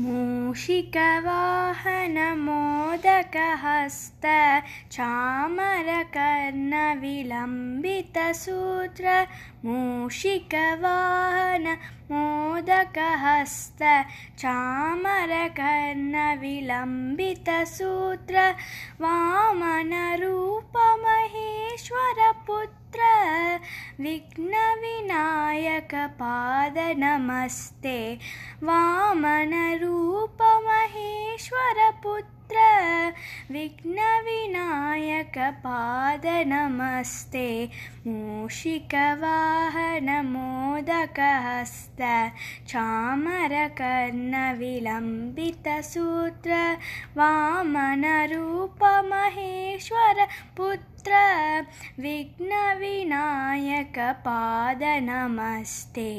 मूषिकवाहनमोदकहस्त चामरकर्णविलम्बितसूत्र मूषिकवाहनमोदकहस्त चामरकर्णविलम्बितसूत्र वामनरूपमहेश्वरपुत्र विघ्नविनायकपादनमस्ते वामनरूपमहेश्वरपुत्र। विघ्नविनायकपादनमस्ते। मूषिकवाहनमोदकहस्त। चामरकर्णविलम्बितसूत्र वामनरूपमहेश्वरपुत्र विघ्नविनायकपादनमस्ते